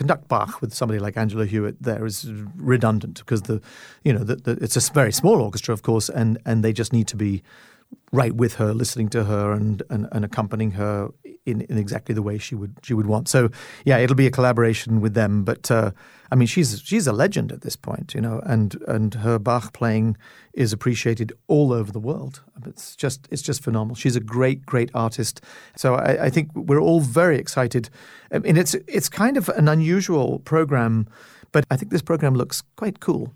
conduct Bach with somebody like Angela Hewitt there is redundant because the, you know, the, the, it's a very small orchestra, of course, and and they just need to be right with her, listening to her and, and, and accompanying her in, in exactly the way she would she would want. So yeah, it'll be a collaboration with them. But uh, I mean, she's she's a legend at this point, you know, and and her Bach playing is appreciated all over the world. It's just it's just phenomenal. She's a great great artist. So I, I think we're all very excited. I mean, it's it's kind of an unusual program, but I think this program looks quite cool.